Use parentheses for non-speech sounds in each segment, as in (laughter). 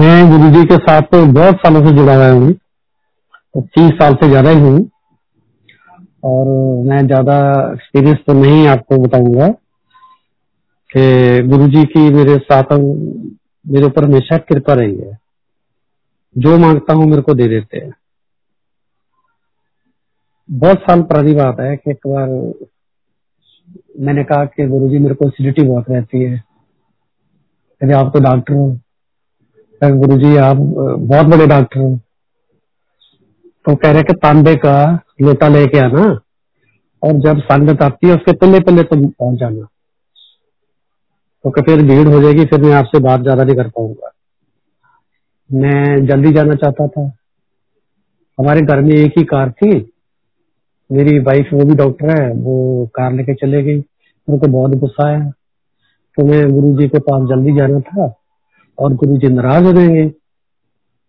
मैं गुरु जी के साथ तो बहुत सालों से जुड़ा हुआ हूँ। तीस साल से ज़्यादा ही हूँ। और मैं ज़्यादा एक्सपीरियंस तो नहीं आपको बताऊँगा कि गुरु जी की मेरे साथ मेरे ऊपर हमेशा कृपा रही है। जो माँगता हूँ मेरे को दे देते हैं। बहुत साल पुरानी बात है कि एक बार मैंने कहा कि गुरु जी मेरे को एसिडिटी बहुत रहती है। कहते आप तो डॉक्टर हो। गुरु जी, आप बहुत बड़े डॉक्टर हो। तो कह रहे कि तांबे का लोटा लेके आना, और जब संगत आती है, उसके पहले पहले तुम पहुँच जाना। तो फिर भीड़ हो जाएगी, फिर मैं आपसे बात ज़्यादा नहीं कर पाऊँगा। मैं जल्दी जाना चाहता था। हमारे घर में एक ही कार थी। मेरी वाइफ वो भी डॉक्टर है, वो कार लेके चले गई। मेरे को बहुत गुस्सा आया। तो मैं गुरु जी के पास जल्दी जाना था। और गुरु जी नाराज़ हो जाएँगे।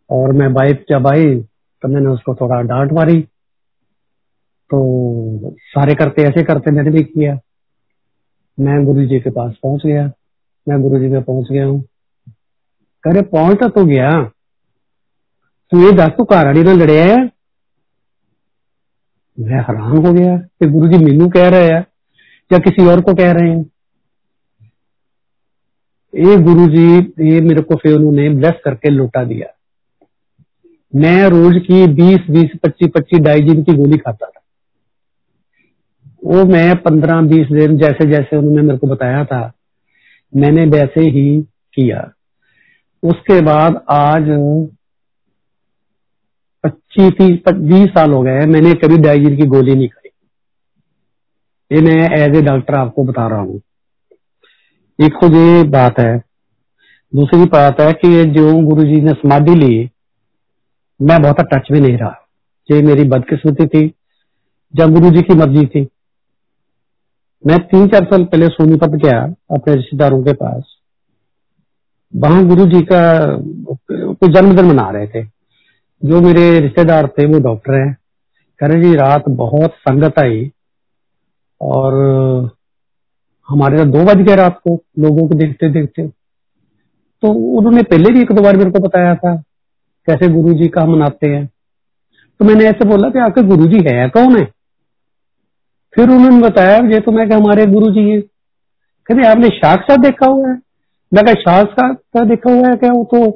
और मैं बाइक जब आई तो मैंने उसको थोड़ा डांट मारी। तो सारे करते, ऐसे करते मैंने भी किया। मैं गुरु जी के पास पहुँच गया। मैं गुरु जी में पहुँच गया हूँ। करे पहुँच तो गया। तू ये दस तू घर वाली ना लड़िया है। मैं हैरान हो गया कि गुरु जी मीनू कह रहे हैं या किसी और को कह रहे हैं। ये गुरु जी, ये मेरे को फिर उन्होंने ब्लेस करके लौटा दिया। मैं रोज की बीस बीस, पच्चीस पच्चीस डाइजिन की गोली खाता था। वो मैं पंद्रह, बीस दिन जैसे जैसे उन्होंने मेरे को बताया था, मैंने वैसे ही किया। उसके बाद आज पच्चीस, तीस बीस साल हो गए मैंने कभी डाइजिन की गोली नहीं खाई। ये मैं एज ए डॉक्टर आपको बता रहा हूँ। एक खुद ये बात है। दूसरी बात है कि जो गुरु जी ने समाधि ली, मैं बहुत टच में नहीं रहा। ये मेरी बदकिस्मती थी, जब गुरु जी की मर्ज़ी थी। मैं तीन चार साल पहले सोनीपत गया अपने रिश्तेदारों के पास। वहाँ गुरु जी का कोई जन्मदिन मना रहे थे। जो मेरे रिश्तेदार थे, वो डॉक्टर हैं। कह रहे जी, रात बहुत संगत आई और हमारे साथ दो बज गए रात को, लोगों को देखते देखते। तो उन्होंने पहले भी एक दो बार मेरे को बताया था, कैसे गुरु जी का मनाते हैं। तो मैंने ऐसे बोला कि आपके गुरु जी है, कौन है? फिर उन्होंने बताया, ये तो मैं हमारे गुरु जी है। कहते, आपने साक्षात देखा हुआ है? मैं क्या साक्षात देखा हुआ है क्या? वो तो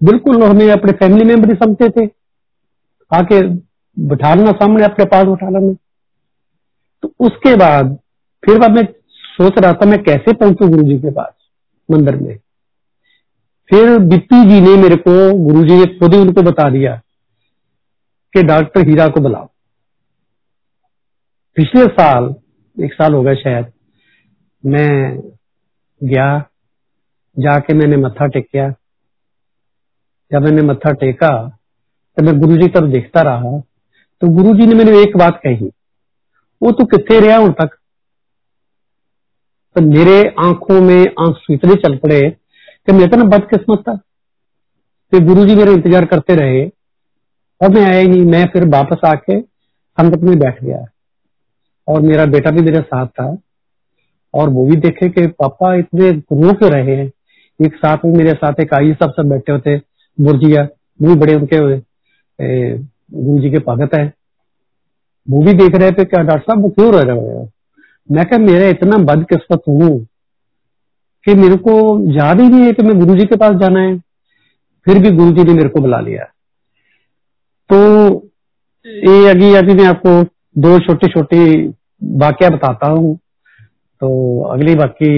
बिल्कुल हमें अपने फैमिली मेंबर ही समझते थे। आके बिठा लेना सामने, अपने पास उठा लेना तो उसके बाद, फिर बाद मैं सोच रहा था मैं कैसे पहुंचू गुरु जी के पास, मंदिर में। फिर बिप्पी जी ने मेरे को गुरु जी ने खुद ही उनको बता दिया कि डॉक्टर हीरा को बुलाओ। पिछले साल, एक साल हो गया शायद, मैं गया, जाके मैंने मत्था टेकिया। जब मैंने मत्था टेका तो मैं गुरु जी तरफ़ देखता रहा तो गुरु जी ने मैंने एक बात कही, वो तू कितने रहा हूँ तक? तो मेरे आँखों में आँसू इतने चल पड़े कि मैं इतना बदकिस्मत था कि गुरु जी मेरा इंतज़ार करते रहे। और मैं आया नहीं, मैं फिर वापस आके संगत में बैठ गया। और मेरा बेटा भी मेरे साथ था। और वो भी देखे कि पापा इतने रो क्यों रहे हैं। एक साथ में मेरे साथ एक आई सब सब बैठे होते बुर्जिया वो भी बड़े उनके गुरु जी के भगत है। वो भी देख रहे थे क्या डॉक्टर साहब वो क्यों रह रहे हो? मैं क्या मेरा इतना बदकिस्मत हूँ कि मेरे को याद ही नहीं है कि मैं गुरु जी के पास जाना है। फिर भी गुरु जी ने मेरे को बुला लिया। तो ये अभी अभी मैं आपको दो छोटी छोटी वाक्य बताता हूँ। तो अगली बाकी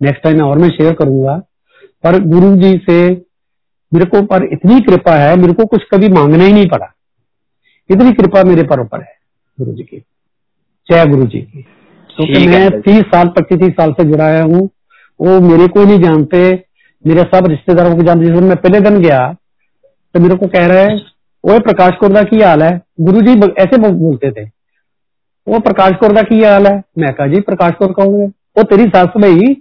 नेक्स्ट टाइम और मैं शेयर करूँगा। पर गुरु जी से मेरे को पर इतनी कृपा है, मेरे को कुछ कभी मांगना ही नहीं पड़ा। इतनी कृपा मेरे पर ऊपर है गुरु जी की। जय गुरु जी की। तो मैं तीस साल पच्चीस तीस साल से जुड़ा हूँ। वो मेरे को नहीं जानते मेरे सब रिश्तेदारों को जानते। जिस मैं पहले दिन गया तो मेरे को कह रहे वो प्रकाश कोरदा की हाल है? गुरु जी ऐसे बोलते थे। वो प्रकाश कोरदा की हाल है? मैं कहा जी प्रकाश कौर कौन है? वो तेरी सस भाई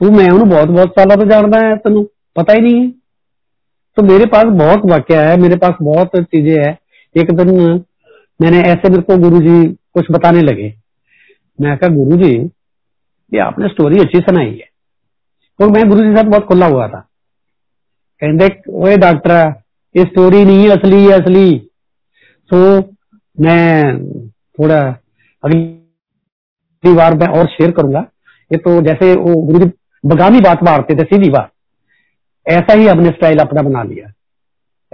तू मैं उन्होंने बहुत बहुत सालों तो जानता है तेन पता ही नहीं है। तो मेरे पास बहुत वाक्य है मेरे पास बहुत चीज़ें है। एक दिन मैंने ऐसे मेरे को गुरु जी कुछ बताने लगे। मैं कहा गुरु जी ये आपने स्टोरी अच्छी सुनाई है। और मैं गुरु जी साथ बहुत खुला हुआ था। कहते ओए डॉक्टर ये स्टोरी नहीं है असली है असली। तो मैं थोड़ा अगली बार मैं और शेयर करूँगा। ये तो जैसे वो गुरु जी बगानी बात मारते थे, सीधी बात। ऐसा ही हमने स्टाइल अपना बना लिया।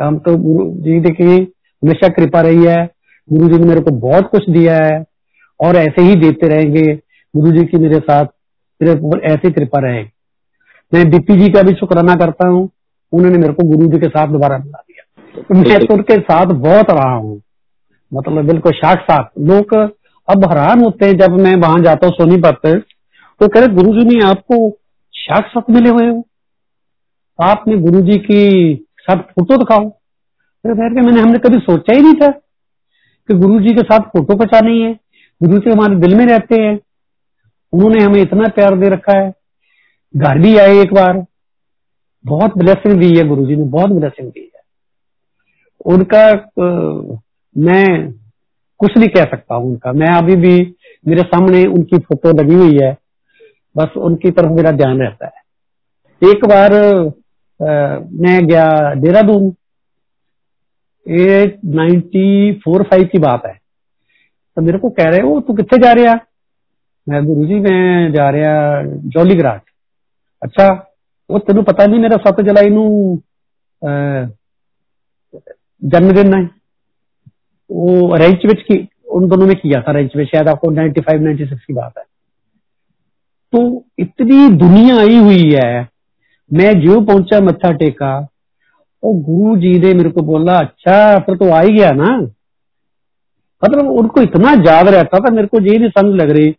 हम तो गुरु जी देखिए, हमेशा कृपा रही है। गुरु जी ने मेरे को बहुत कुछ दिया है। और ऐसे ही देते रहेंगे। गुरु जी की मेरे साथ मेरे ऊपर ऐसी कृपा रहेगी। मैं दीपी जी का भी शुक्राना करता हूँ। उन्होंने मेरे को गुरु जी के साथ दोबारा मिला दिया। तो मैं तो उनके साथ बहुत रहा हूँ। मतलब बिल्कुल साक्षात। लोग अब हैरान होते हैं जब मैं वहाँ जाता हूँ सोनीपत तो कह रहे गुरु जी ने आपको साक्षात मिले हुए हो। आपने गुरु जी की साथ फ़ोटो दिखाओ। फिर मैंने हमने कभी सोचा ही नहीं था कि गुरु जी के साथ फ़ोटो पचानी है। गुरु जी हमारे दिल में रहते हैं। उन्होंने हमें इतना प्यार दे रखा है। घर भी आए एक बार। बहुत ब्लेसिंग दी है गुरु जी ने बहुत ब्लेसिंग दी है। उनका आ, मैं कुछ नहीं कह सकता हूँ उनका। मैं अभी भी मेरे सामने उनकी फ़ोटो लगी हुई है। बस उनकी तरफ़ मेरा ध्यान रहता है। एक बार आ, मैं गया देहरादून। ये नाइन्टी फोर फाइव की बात है। तो मेरे को कह रहे हो तू कितने जा रहा मैं गुरु जी, मैं जा रहा जौली ग्राट अच्छा वो तेन पता नहीं मेरा सत जुलाई नु जन्मदिन है वो रेंच विच की, उन दोनों ने किया था रेंच में शायद आपको 95 96 की बात है. तो इतनी दुनिया आई हुई है, मैं जो पहुँचा मत्था टेका और गुरु जी ने मेरे को बोला अच्छा फिर तो आ ही गया ना? मतलब उनको इतना याद रहता था, मेरे को ये नहीं समझ लग रही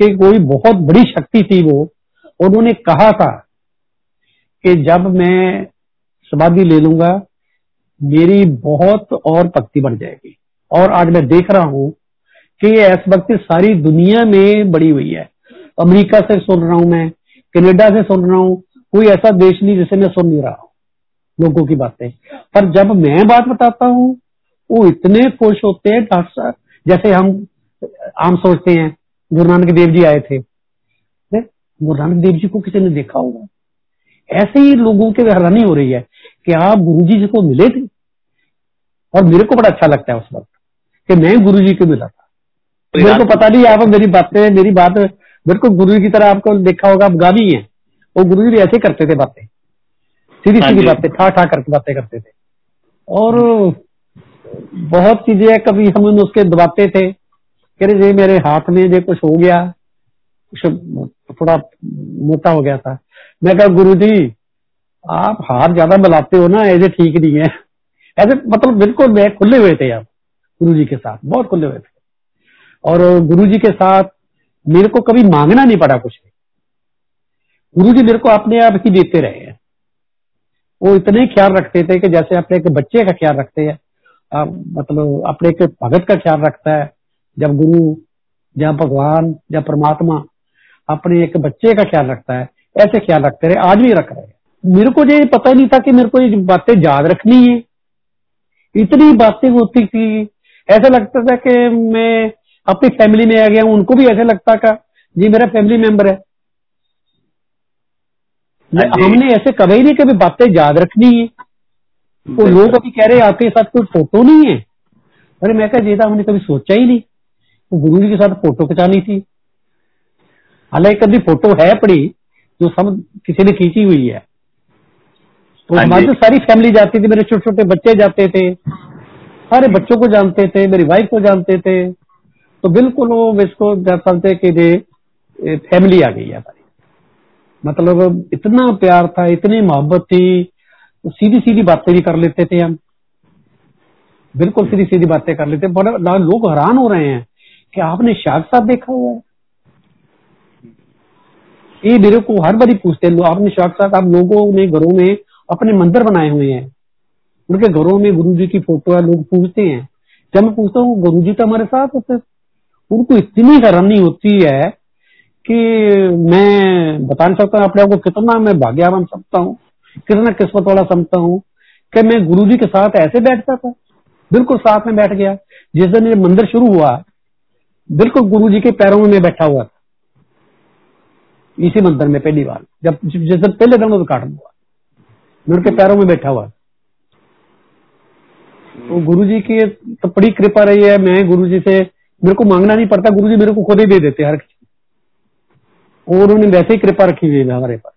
कि कोई बहुत बड़ी शक्ति थी वो। उन्होंने कहा था कि जब मैं समाधि ले लूँगा, मेरी बहुत और भक्ति बढ़ जाएगी। और आज मैं देख रहा हूँ कि ये ऐस भक्ति सारी दुनिया में बड़ी हुई है। अमेरिका से सुन रहा हूँ मैं, कनेडा से सुन रहा हूँ, कोई ऐसा देश नहीं जिसे मैं सुन नहीं रहा हूँ, लोगों की बातें। पर जब मैं बात बताता हूँ वो इतने खुश होते हैं डॉक्टर साहब। जैसे हम आम सोचते हैं गुरु नानक देव जी आए थे। गुरु नानक देव जी को किसी ने देखा होगा। ऐसे ही लोगों के हैरानी हो रही है कि आप गुरु जी को मिले थे और मेरे को बड़ा अच्छा लगता है उस वक्त कि मैं गुरु जी को मिला था। मेरे को पता नहीं आप मेरी बातें मेरी बात मेरे को गुरु जी की तरह आपको देखा होगा आप गावी है। वो गुरु जी भी ऐसे करते थे बातें। सीधी सीधी हाँ बातें ठा ठा करके बातें करते थे। और बहुत चीज़ें कभी हम उसके दबाते थे, कह रहे जी मेरे हाथ में जो कुछ हो गया। कुछ थोड़ा मोटा हो गया था। मैं कहा, गुरु जी, आप हाथ ज़्यादा मिलाते हो ना, ऐसे ठीक नहीं है। ऐसे मतलब बिल्कुल मैं खुले हुए थे आप गुरु जी के साथ, बहुत खुले हुए थे। और गुरु जी के साथ मेरे को कभी मांगना नहीं पड़ा कुछ गुरु जी मेरे को अपने आप ही देते रहे हैं। वो इतने ख्याल रखते थे कि जैसे अपने एक बच्चे का ख्याल रखते हैं। मतलब अपने एक भगत का ख्याल रखता है। जब गुरु या भगवान या परमात्मा अपने एक बच्चे का ख्याल रखता है ऐसे ख्याल रखते रहे आज भी रख रहे हैं। मेरे को ये पता नहीं था कि मेरे को ये बातें याद रखनी है। इतनी बातें होती थी। ऐसा लगता था कि मैं अपनी फैमिली में आ गया हूँ उनको भी ऐसे लगता था जी मेरा फैमिली मेंबर है। हाँ हमने ऐसे कभी नहीं कभी बातें याद रखनी है। तो लोग अभी कह रहे हैं आपके साथ कोई फ़ोटो नहीं है। अरे मैं कहा जेता हमने कभी सोचा ही नहीं। तो गुरु जी के साथ फ़ोटो खिंचानी थी। हालाँकि कभी फ़ोटो है पड़ी जो सब किसी ने खींची हुई है। तो हाँ हमारी तो सारी फैमिली जाती थी मेरे छोटे छोटे बच्चे जाते थे। सारे बच्चों को जानते थे मेरी वाइफ को जानते थे। तो बिल्कुल वो इसको समझते कि ये फैमिली आ गई है हमारी। मतलब इतना प्यार था इतनी मोहब्बत थी। सीधी सीधी बातें भी कर लेते थे हम। बिल्कुल सीधी सीधी बातें कर लेते। बड़े लोग हैरान हो रहे हैं कि आपने शाह साहब देखा हुआ है। ये मेरे को हर बारी पूछते हैं आपने शाह साहब, आप लोगों ने घरों में अपने मंदिर बनाए हुए हैं। उनके घरों में गुरु जी की फ़ोटो है, लोग पूछते हैं। जब मैं पूछता हूँ गुरु जी तो हमारे साथ होते उनको इतनी हैरानी होती है कि मैं बता नहीं सकता, अपने आप को कितना मैं भाग्यवान समझता हूँ। कितना किस्मत वाला समझता हूँ कि मैं गुरु जी के साथ ऐसे बैठता था। बिल्कुल साथ में बैठ गया। जिस दिन ये मंदिर शुरू हुआ, बिल्कुल गुरु जी के पैरों में बैठा हुआ था। इसी मंदिर में पहली बार, जब जिस दिन पहले दिन उद्घाटन हुआ। मैं उनके पैरों में बैठा हुआ तो गुरु जी की तो बड़ी कृपा रही है। मैं गुरु जी से, मेरे को मांगना नहीं पड़ता। गुरु जी मेरे को खुद ही दे देते हर चीज़ और उन्होंने वैसे ही कृपा रखी हुई है हमारे पर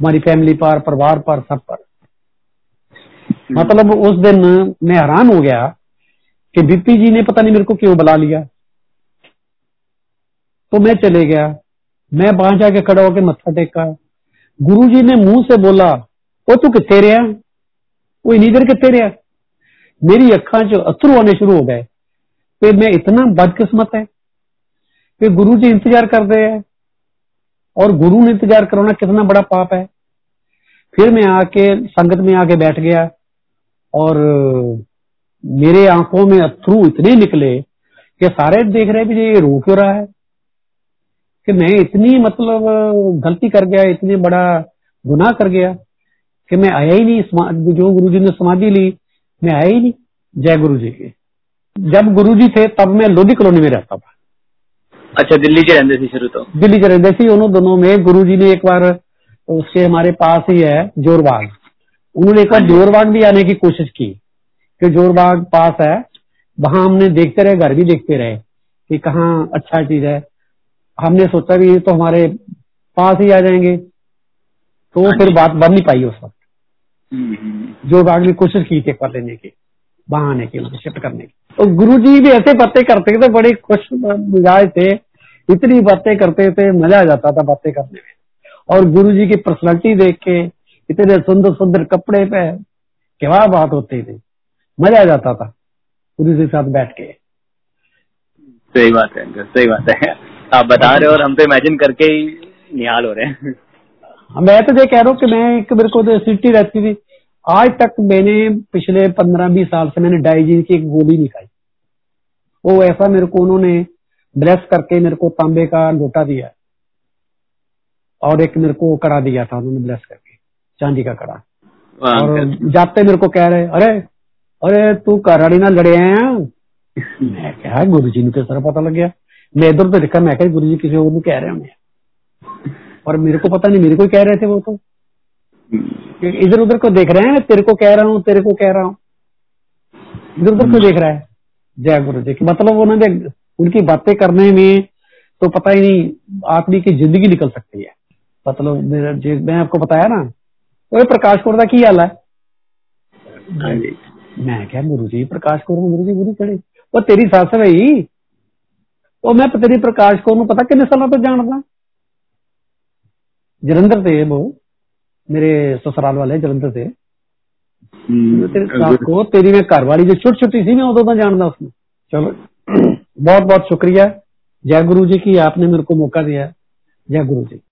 हमारी फैमिली पर, परिवार पर, सब पर। मतलब उस दिन मैं हैरान हो गया कि बीपी जी ने पता नहीं मेरे को क्यों बुला लिया। तो मैं चले गया। मैं वहाँ जाके खड़ा होकर मत्था टेका। गुरु जी ने मुँह से बोला वो तू कितने रहा? वो देर कितने रहा? मेरी अखा च अथरू आने शुरू हो गए। फिर मैं इतना बदकिस्मत है कि गुरु जी इंतज़ार कर रहे हैं। और गुरु ने इंतज़ार कराना कितना बड़ा पाप है। फिर मैं आके, संगत में आके बैठ गया और, मेरे आँखों में अथरू इतने निकले कि सारे देख रहे भी ये रो क्यों रहा है। कि मैं इतनी मतलब गलती कर गया, इतनी बड़ा गुनाह कर गया कि मैं आया ही नहीं जो गुरु जी ने समाधि ली, मैं आया ही नहीं जय गुरु जी के। जब गुरु जी थे, तब मैं लोधी कॉलोनी में रहता था। अच्छा दिल्ली के रहते थे शुरू तो? दिल्ली के रहते थे उन्होंने दोनों में गुरु जी ने एक बार उसके हमारे पास ही है जोरबाग। उन्होंने एक बार हाँ जोरबाग भी आने की कोशिश की कि जोरबाग पास है। वहाँ हमने देखते रहे घर भी देखते रहे कि कहाँ अच्छा चीज़ है। हमने सोचा भी तो हमारे पास ही आ जाएँगे। तो हाँ फिर बात बन नहीं पाई उस वक्त। जोरबाग हम्म। ने कोशिश की थी कर लेने की। वहाँ आने की उनको शिफ्ट करने की। तो गुरु जी भी ऐसे बातें करते थे बड़े खुश मिजाज थे। इतनी बातें करते थे मज़ा आ जाता था बातें करने में। और गुरु जी की पर्सनैलिटी देख के इतने सुंदर सुंदर कपड़े पे क्या बात होती थी। मज़ा आ जाता था गुरु जी के साथ बैठ के। सही बात है सही बात है। आप बता रहे हो और हम तो इमेजिन करके ही निहाल हो रहे हैं। मैं तो ये कह रहा हूँ कि मैं एक मेरे को तो सिटी रहती थी। आज तक मैंने पिछले पंद्रह बीस साल से मैंने डाइजीन की एक गोली नहीं खाई। वो ऐसा मेरे को उन्होंने ब्लेस करके मेरे को तांबे का लोटा दिया और एक मेरे को कड़ा दिया था उन्होंने ब्लेस करके चांदी का कड़ा। और जाते मेरे को कह रहे अरे अरे तू कराड़ी ना लड़े हैं मैं क्या गुरु जी ने तो सारा पता लग गया। मैं इधर तो देखा मैं गुरु जी किसी और कह रहे हैं और मेरे को पता नहीं मेरे को कह रहे थे वो तो। इधर उधर को देख रहे हैं? तेरे को कह रहा हूँ तेरे को कह रहा हूँ। इधर उधर को देख रहा है। जय गुरु जी मतलब उन्होंने उनकी बातें करने में तो पता ही नहीं आदमी की ज़िंदगी निकल सकती है। मतलब मेरा मैं आपको बताया ना वो प्रकाश कोर की हाल है? हाँ मैं क्या गुरु जी प्रकाश कोर गुरु जी गुरु चढ़े वो तेरी सस भाई। वो मैं तेरी प्रकाश कोर पता किन्ने सालों तो जानता? जलंधर थे वो मेरे ससुराल वाले जलंधर से। हम्म, तेरे को तेरी मैं घर वाली जो छोटी छोटी सी मैं उदो तो जानता उसने चलो (clears throat) बहुत बहुत शुक्रिया। जय गुरु जी की आपने मेरे को मौका दिया। जय गुरु जी